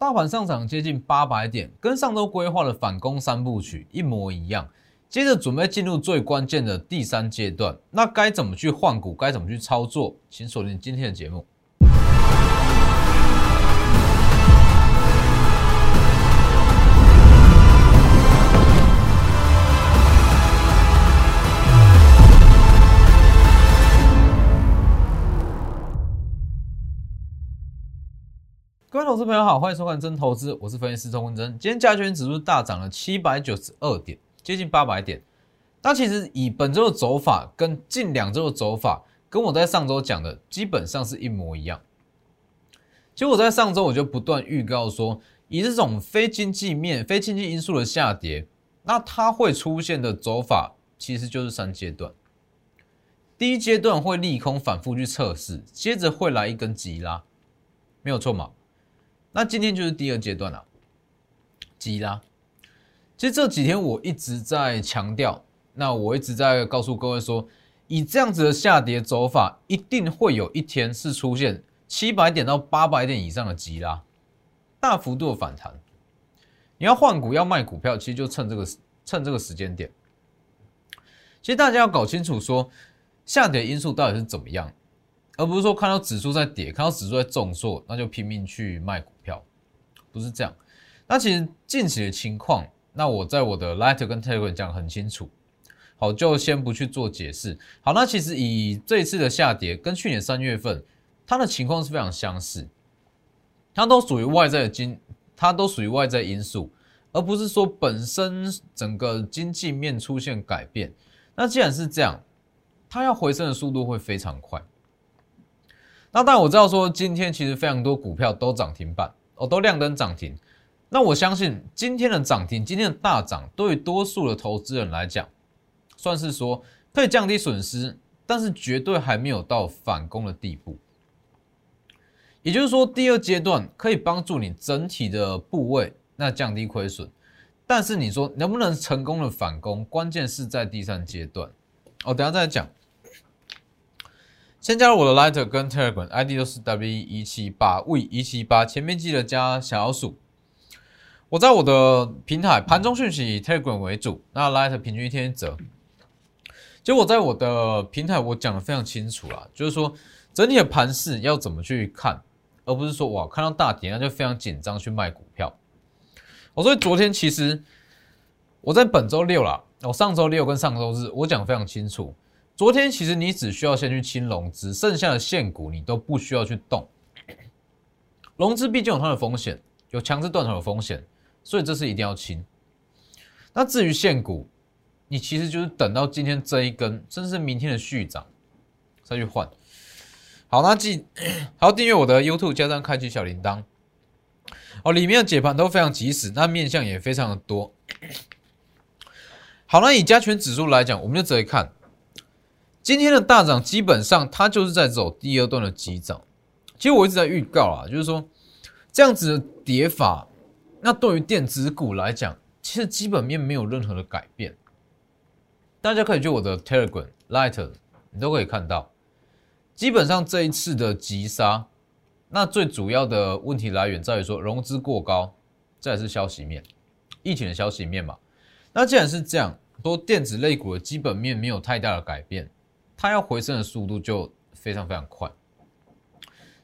大盘上涨接近八百点，跟上周规划的反攻三部曲一模一样。接着准备进入最关键的第三阶段，那该怎么去换股？该怎么去操作？请锁定今天的节目。投资朋友好，欢迎收看《真投资》，我是分析师钟文真。今天加权指数大涨了七百九十二点，接近八百点。那其实以本周的走法跟近两周的走法，跟我在上周讲的基本上是一模一样。其实我在上周我就不断预告说，以这种非经济面、非经济因素的下跌，那它会出现的走法其实就是三阶段。第一阶段会利空反复去测试，接着会来一根急拉，没有错嘛？那今天就是第二阶段了，急拉。其实这几天我一直在强调，那我一直在告诉各位说，以这样子的下跌走法，一定会有一天是出现七百点到八百点以上的急拉，大幅度的反弹。你要换股要卖股票，其实就趁这个趁这个时间点。其实大家要搞清楚说，下跌因素到底是怎么样。而不是说看到指数在跌，看到指数在重挫，那就拼命去卖股票，不是这样。那其实近期的情况，那我在我的 Light 跟 Telegram 讲很清楚，好，就先不去做解释。好，那其实以这一次的下跌，跟去年三月份它的情况是非常相似，它都属于外在的经，它都属于外在因素，而不是说本身整个经济面出现改变。那既然是这样，它要回升的速度会非常快。那当然我知道说，今天其实非常多股票都涨停板哦，都亮灯涨停。那我相信今天的涨停，今天的大涨，对多数的投资人来讲，算是说可以降低损失，但是绝对还没有到反攻的地步。也就是说，第二阶段可以帮助你整体的部位那降低亏损，但是你说能不能成功的反攻，关键是在第三阶段哦。等下再讲。先加入我的 Lighter 跟 Telegram，ID 都是 W 一七八 V 一七八，前面记得加小数。我在我的平台盘中讯息以 Telegram 为主，那 Lighter 平均一天一折。就我在我的平台我讲的非常清楚啦，就是说整体的盘势要怎么去看，而不是说哇看到大跌那就非常紧张去卖股票。我所以昨天其实我在本周六啦，我上周六跟上周日我讲非常清楚。昨天其实你只需要先去清融资，剩下的现股你都不需要去动。融资毕竟有它的风险，有强制断头的风险，所以这是一定要清。那至于现股，你其实就是等到今天这一根，甚至是明天的续涨再去换。好，那记还要订阅我的 YouTube，加上开启小铃铛。哦，里面的解盘都非常及时，那面相也非常的多。好，那以加权指数来讲，我们就直接看。今天的大涨基本上它就是在走第二段的急涨。其实我一直在预告啊，就是说这样子的跌法，那对于电子股来讲，其实基本面没有任何的改变。大家可以去我的 Telegram、Light，你都可以看到，基本上这一次的急杀，那最主要的问题来源在于说融资过高，这也是消息面，疫情的消息面嘛。那既然是这样，多电子类股的基本面没有太大的改变。它要回升的速度就非常非常快，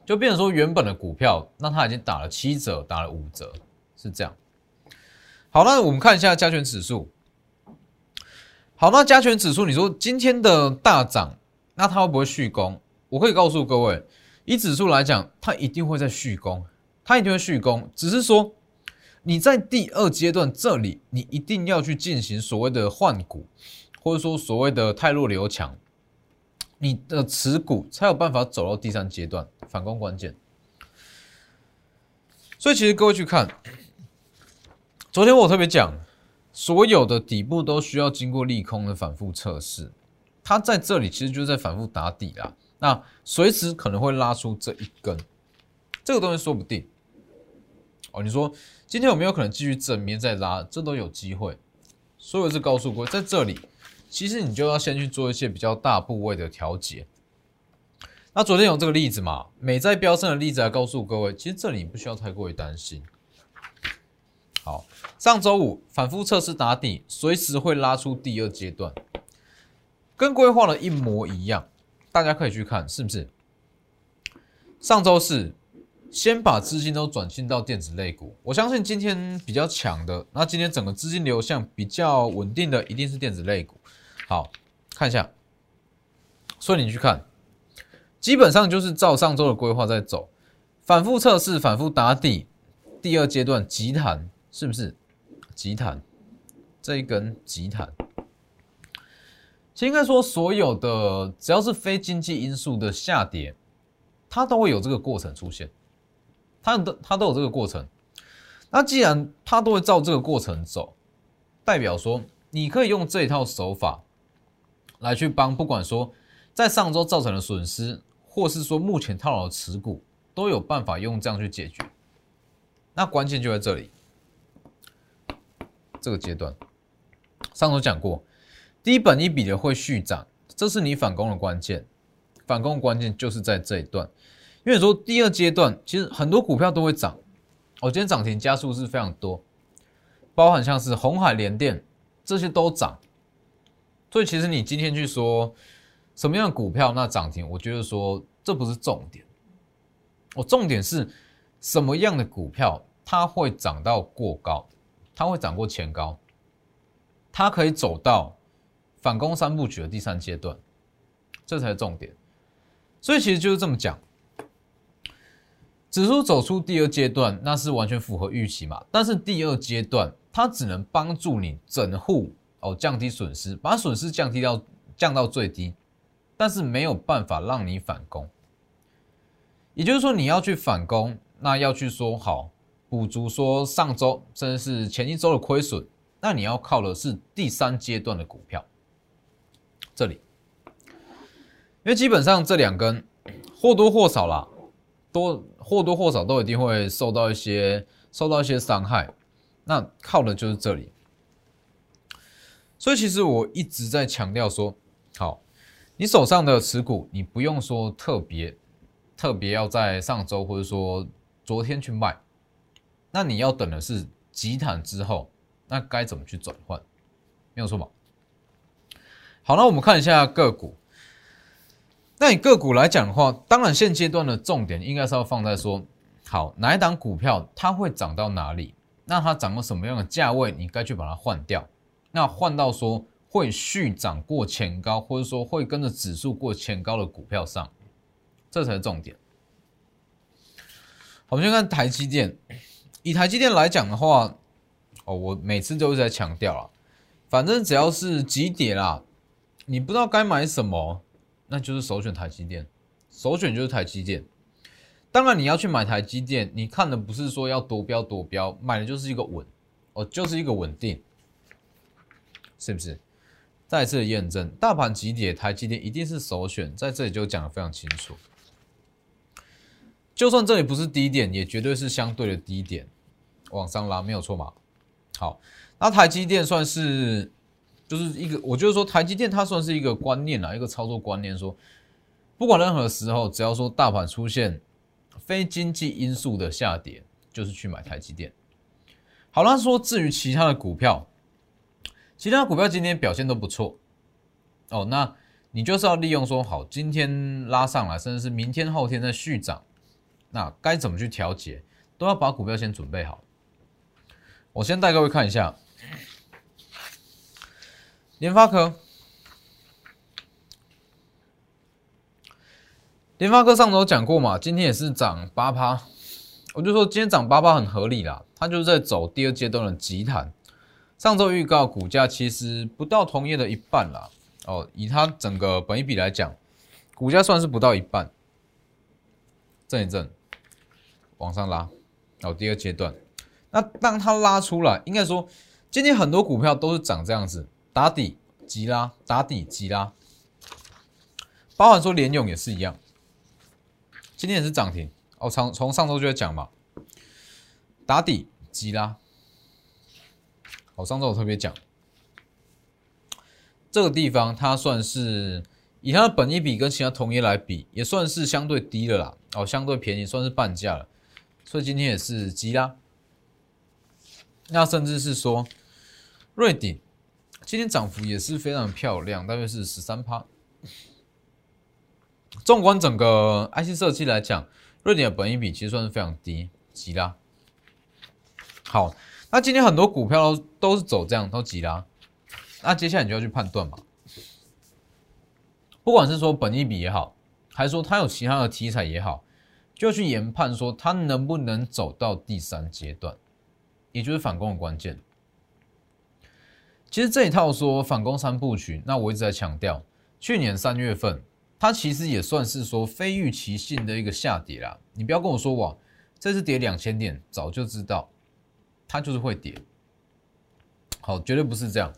就变成说原本的股票，那它已经打了七折，打了五折，是这样。好，那我们看一下加权指数。好，那加权指数，你说今天的大涨，那它会不会续攻？我可以告诉各位，以指数来讲，它一定会在续攻，它一定会续攻，只是说你在第二阶段这里，你一定要去进行所谓的换股，或者说所谓的太弱留强。你的持股才有办法走到第三阶段反攻关键，所以其实各位去看，昨天我特别讲，所有的底部都需要经过利空的反复测试，它在这里其实就是在反复打底啦，那随时可能会拉出这一根，这个东西说不定。哦，你说今天有没有可能继续正面再拉？这都有机会，所以我是告诉各位，在这里。其实你就要先去做一些比较大部位的调节。那昨天有这个例子嘛？美债飙升的例子来告诉各位，其实这里不需要太过于担心。好，上周五反复测试打底，随时会拉出第二阶段，跟规划的一模一样，大家可以去看是不是？上周四先把资金都转进到电子类股，我相信今天比较强的，那今天整个资金流向比较稳定的，一定是电子类股。好，看一下，所以你去看，基本上就是照上周的规划在走，反复测试，反复打底，第二阶段急弹。是不是急弹？这一根急弹，其实应该说，所有的只要是非经济因素的下跌，它都会有这个过程出现，它都它都有这个过程。那既然它都会照这个过程走，代表说你可以用这一套手法来去帮，不管说在上周造成的损失，或是说目前套牢的持股，都有办法用这样去解决。那关键就在这里。这个阶段，上周讲过，低本一笔的会续涨，这是你反攻的关键。反攻的关键就是在这一段，因为说第二阶段，其实很多股票都会涨。我今天涨停加速是非常多，包含像是红海联电这些都涨。所以其实你今天去说什么样的股票那涨停，我觉得说这不是重点。我重点是什么样的股票它会涨到过高。它会涨过前高，它可以走到反攻三部曲的第三阶段，这才是重点。所以其实就是这么讲，指数走出第二阶段，那是完全符合预期嘛。但是第二阶段它只能帮助你整户哦降低损失，把损失降低到降到最低，但是没有办法让你反攻。也就是说，你要去反攻，那要去说好。补足说上周甚至是前一周的亏损，那你要靠的是第三阶段的股票。这里，因为基本上这两根或多或少啦，多或多或少都一定会受到一些受到一些伤害，那靠的就是这里。所以其实我一直在强调说，好，你手上的持股，你不用说特别特别要在上周或者说昨天去卖。那你要等的是急弹之后，那该怎么去转换？没有错吧？好，那我们看一下个股。那你个股来讲的话，当然现阶段的重点应该是要放在说，好哪一档股票它会涨到哪里？那它涨到什么样的价位，你该去把它换掉。那换到说会续涨过前高，或者说会跟着指数过前高的股票上，这才是重点。我们先看台积电。以台积电来讲的话，哦，我每次都是在强调啊，反正只要是急跌啦，你不知道该买什么，那就是首选台积电，首选就是台积电。当然你要去买台积电，你看的不是说要夺标夺标，买的就是一个稳，哦，就是一个稳定，是不是？再次验证，大盘急跌，台积电一定是首选，在这里就讲的非常清楚。就算这里不是低点，也绝对是相对的低点。往上拉没有错嘛？好，那台积电算是就是一个，我就是说台积电它算是一个观念啊，一个操作观念，说不管任何时候，只要说大盘出现非经济因素的下跌，就是去买台积电。好那说至于其他的股票，其他股票今天表现都不错哦，那你就是要利用说好今天拉上来，甚至是明天后天再续涨，那该怎么去调节，都要把股票先准备好。我先带各位看一下联发科。联发科上周讲过嘛，今天也是涨八趴，我就说今天涨八趴很合理啦，它就是在走第二阶段的急弹。上周预告股价其实不到同业的一半啦，哦，以它整个本一比来讲，股价算是不到一半。震一震，往上拉，哦，第二阶段。那当它拉出来，应该说今天很多股票都是涨这样子，打底急拉，打底急拉，包含说联勇也是一样，今天也是涨停哦。从从上周就在讲嘛，打底急拉，我上周我特别讲，这个地方它算是以它的本益比跟其他同业来比，也算是相对低了啦，哦，相对便宜，算是半价了，所以今天也是急拉。那甚至是说瑞鼎今天涨幅也是非常漂亮，大约是十三趴。纵观整个 IC 设计来讲，瑞典的本益比其实算是非常低，急拉。好，那今天很多股票都是走这样，都急拉。那接下来你就要去判断嘛，不管是说本益比也好，还是说它有其他的题材也好，就要去研判说它能不能走到第三阶段，也就是反攻的关键。其实这一套说反攻三部曲，那我一直在强调，去年三月份。它其实也算是说非预期性的一个下跌啦。你不要跟我说哇，这次跌两千点，早就知道它就是会跌。好，绝对不是这样。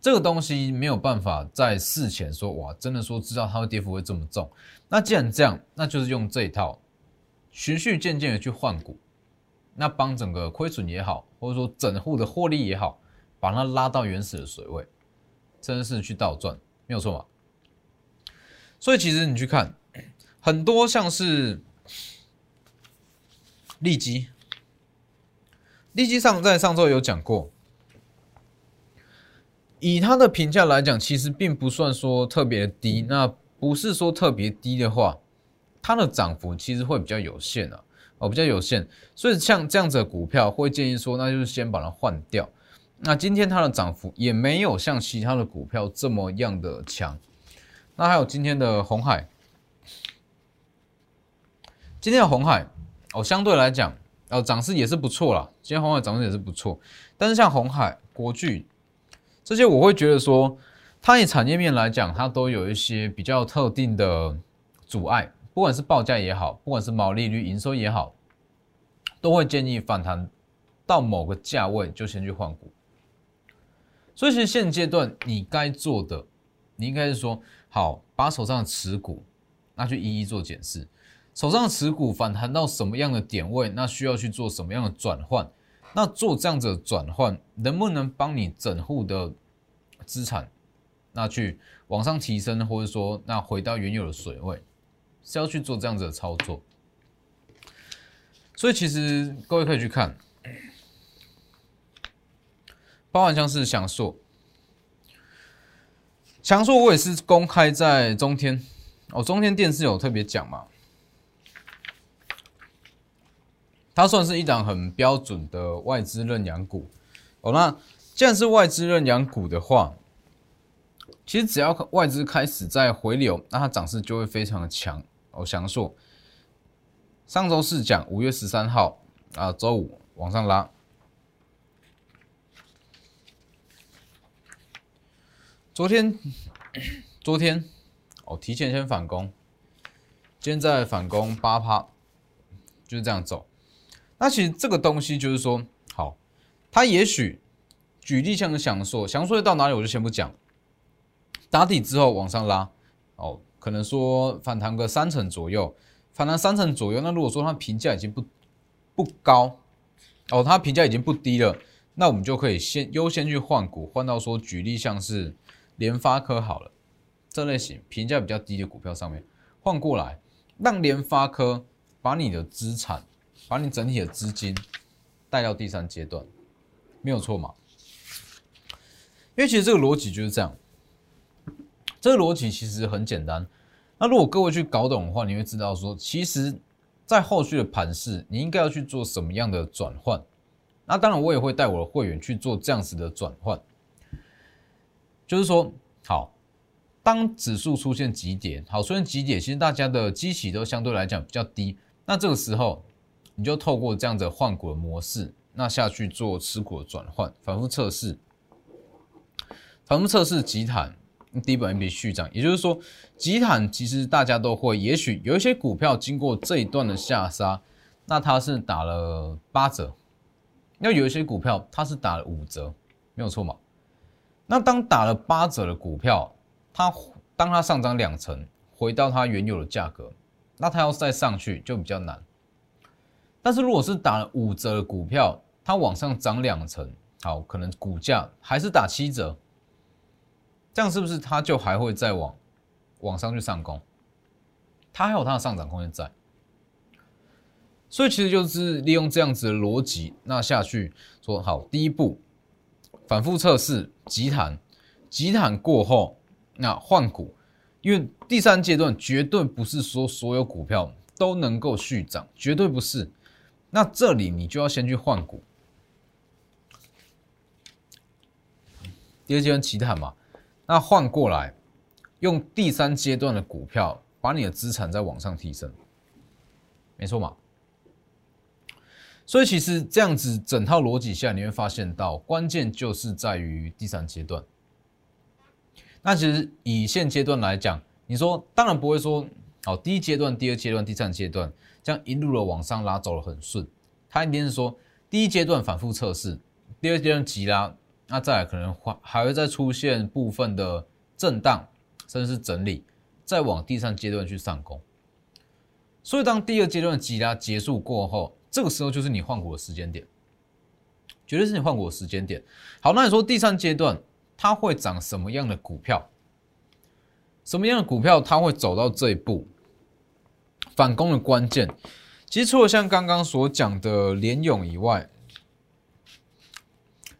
这个东西没有办法在事前说哇，真的说知道它的跌幅会这么重。那既然这样，那就是用这一套循序渐进的去换股，那帮整个亏损也好，或者说整户的获利也好，把它拉到原始的水位，真的是去倒赚，没有错吧？所以其实你去看，很多像是利基，利基上在上周有讲过，以它的评价来讲，其实并不算说特别低。那不是说特别低的话，它的涨幅其实会比较有限啊，哦，比较有限。所以像这样子的股票，会建议说，那就是先把它换掉。那今天它的涨幅也没有像其他的股票这么样的强。那还有今天的红海，今天的红海哦，相对来讲，哦，涨势也是不错啦。今天红海涨势也是不错，但是像红海、国巨这些，我会觉得说，它以产业面来讲，它都有一些比较特定的阻碍，不管是报价也好，不管是毛利率、营收也好，都会建议反弹到某个价位就先去换股。所以，其实现阶段你该做的，你应该是说。好，把手上的持股，那去一一做检视。手上持股反弹到什么样的点位，那需要去做什么样的转换？那做这样子的转换，能不能帮你整户的资产，那去往上提升，或者说那回到原有的水位，是要去做这样子的操作。所以其实各位可以去看，包含像是享受。强硕我也是公开在中天，哦，中天电视有特别讲嘛，它算是一档很标准的外资认养股，哦，那既然是外资认养股的话，其实只要外资开始在回流，那它涨势就会非常的强，哦，强硕，上周四讲五月十三号啊，周五往上拉。昨天，昨天哦，提前先反攻，今天再反攻八趴，就是这样走。那其实这个东西就是说，好，它也许举例像享受，享受到哪里我就先不讲。打底之后往上拉，哦，可能说反弹个三成左右，反弹三成左右。那如果说它评价已经不不高，哦，它评价已经不低了，那我们就可以先优先去换股，换到说举例像是。联发科好了，这类型评价比较低的股票上面换过来，让联发科把你的资产，把你整体的资金带到第三阶段，没有错嘛？因为其实这个逻辑就是这样，这个逻辑其实很简单。那如果各位去搞懂的话，你会知道说，其实，在后续的盘势，你应该要去做什么样的转换？那当然，我也会带我的会员去做这样子的转换。就是说，好，当指数出现急跌，好，出现急跌，其实大家的基期都相对来讲比较低。那这个时候，你就透过这样的换股的模式，那下去做持股的转换，反复测试，反复测试集坦低本比续涨。也就是说，集坦其实大家都会，也许有一些股票经过这一段的下杀，那它是打了八折，那有一些股票它是打了五折，没有错嘛？那当打了八折的股票，它当它上涨两成，回到它原有的价格，那它要再上去就比较难。但是如果是打了五折的股票，它往上涨两成，好，可能股价还是打七折，这样是不是它就还会再往往上去上攻？它还有它的上涨空间在。所以其实就是利用这样子的逻辑，那下去说好，第一步反复测试急弹，急弹过后那换股，因为第三阶段绝对不是说所有股票都能够续涨，绝对不是。那这里你就要先去换股。第二阶段急弹嘛，那换过来用第三阶段的股票把你的资产再往上提升，没错嘛？所以其实这样子整套逻辑下，你会发现到关键就是在于第三阶段。那其实以现阶段来讲，你说当然不会说，好，第一阶段、第二阶段、第三阶段这样一路的往上拉走了很顺，它一定是说第一阶段反复测试，第二阶段急拉，那再来可能还还会再出现部分的震荡，甚至是整理，再往第三阶段去上攻。所以当第二阶段急拉结束过后，这个时候就是你换股的时间点，绝对是你换股的时间点。好，那你说第三阶段它会涨什么样的股票？什么样的股票它会走到这一步？反攻的关键，其实除了像刚刚所讲的联勇以外，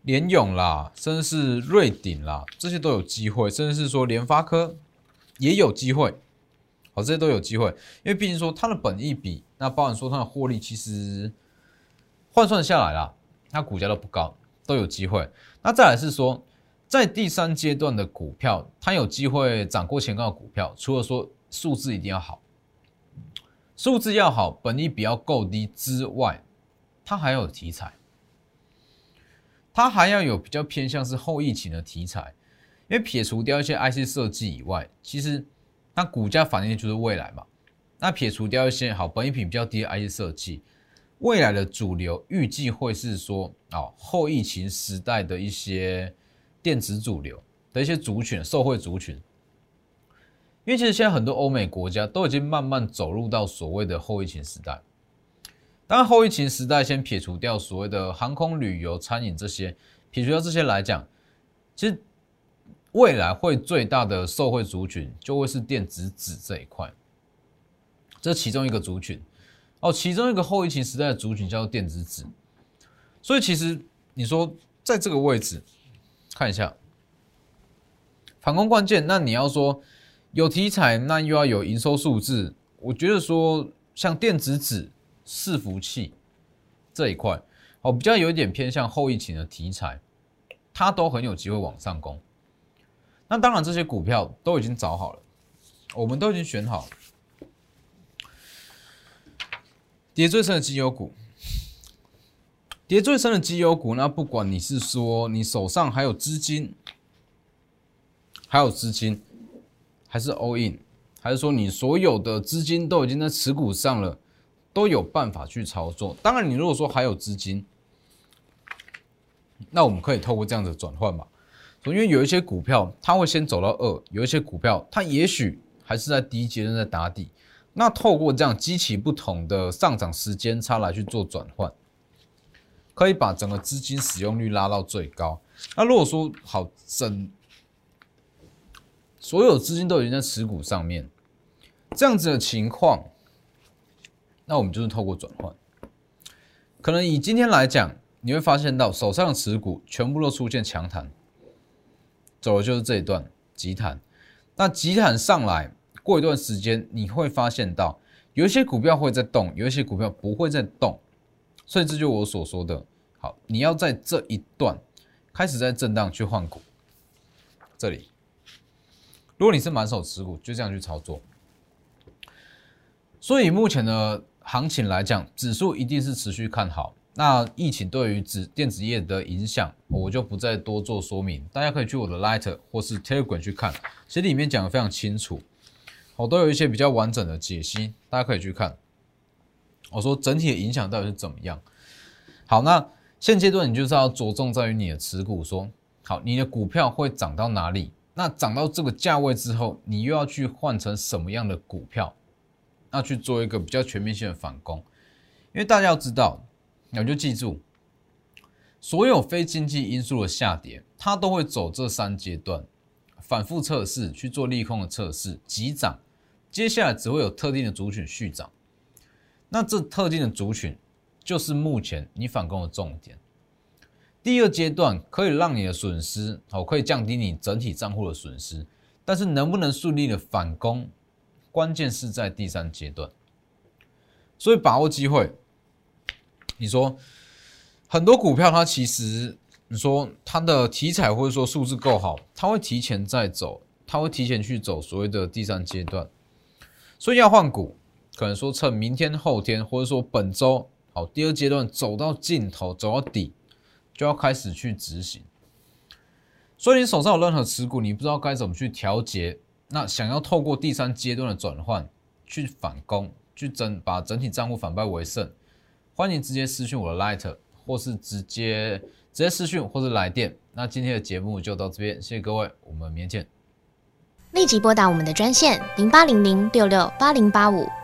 联勇啦，甚至是瑞鼎啦，这些都有机会，甚至是说联发科也有机会。好，这些都有机会，因为毕竟说它的本益比，那包含说它的获利，其实换算下来啦，它股价都不高，都有机会。那再来是说，在第三阶段的股票，它有机会涨过前高的股票，除了说数字一定要好，数字要好，本益比要够低之外，它还有题材，它还要有比较偏向是后疫情的题材，因为撇除掉一些 IC 设计以外，其实。那股价反映就是未来嘛？那撇除掉一些好，本益比比较低的 IC 设计，未来的主流预计会是说，哦，后疫情时代的一些电子主流的一些族群，受惠族群。因为其实现在很多欧美国家都已经慢慢走入到所谓的后疫情时代。当然，后疫情时代先撇除掉所谓的航空旅游、餐饮这些，撇除掉这些来讲，其实。未来会最大的受惠族群就会是电子纸这一块，这其中一个族群哦，其中一个后疫情时代的族群叫做电子纸，所以其实你说在这个位置看一下反攻关键，那你要说有题材，那又要有营收数字，我觉得说像电子纸、伺服器这一块哦，比较有一点偏向后疫情的题材，它都很有机会往上攻。那当然，这些股票都已经找好了，我们都已经选好了。跌最深的绩优股，跌最深的绩优股，那不管你是说你手上还有资金，还有资金，还是 all in，还是说你所有的资金都已经在持股上了，都有办法去操作。当然，你如果说还有资金，那我们可以透过这样的转换嘛。因为有一些股票它会先走到二，有一些股票它也许还是在第一阶段在打底，那透过这样激起不同的上涨时间差来去做转换，可以把整个资金使用率拉到最高。那如果说好整所有资金都已经在持股上面，这样子的情况，那我们就是透过转换，可能以今天来讲，你会发现到手上的持股全部都出现强弹。走的就是这一段急弹，那急弹上来过一段时间，你会发现到有一些股票会在动，有一些股票不会在动，所以这就我所说的，好，你要在这一段开始在震荡去换股，这里，如果你是满手持股，就这样去操作。所以目前的行情来讲，指数一定是持续看好。那疫情对于纸电子业的影响，我就不再多做说明。大家可以去我的 Lighter 或是 Telegram 去看，其实里面讲的非常清楚，我都有一些比较完整的解析，大家可以去看。我说整体的影响到底是怎么样？好，那现阶段你就是要着重在于你的持股，说好你的股票会涨到哪里？那涨到这个价位之后，你又要去换成什么样的股票？那去做一个比较全面性的反攻，因为大家要知道。那就记住，所有非经济因素的下跌，它都会走这三阶段，反复测试去做利空的测试，急涨，接下来只会有特定的族群续涨。那这特定的族群就是目前你反攻的重点。第二阶段可以让你的损失哦，可以降低你整体账户的损失，但是能不能顺利的反攻，关键是在第三阶段。所以把握机会，你说很多股票它其实你说它的题材或者说数字够好，它会提前在走，它会提前去走所谓的第三阶段。所以要换股，可能说趁明天、后天，或者说本周好第二阶段走到尽头，走到底。就要开始去执行，所以你手上有任何持股，你不知道该怎么去调节，那想要透过第三阶段的转换去反攻，去整把整体账户反败为胜，欢迎直接私讯我的 Light，或是直接直接私讯或者来电。那今天的节目就到这边，谢谢各位，我们明天见。立即拨打我们的专线零八零零六六八零八五。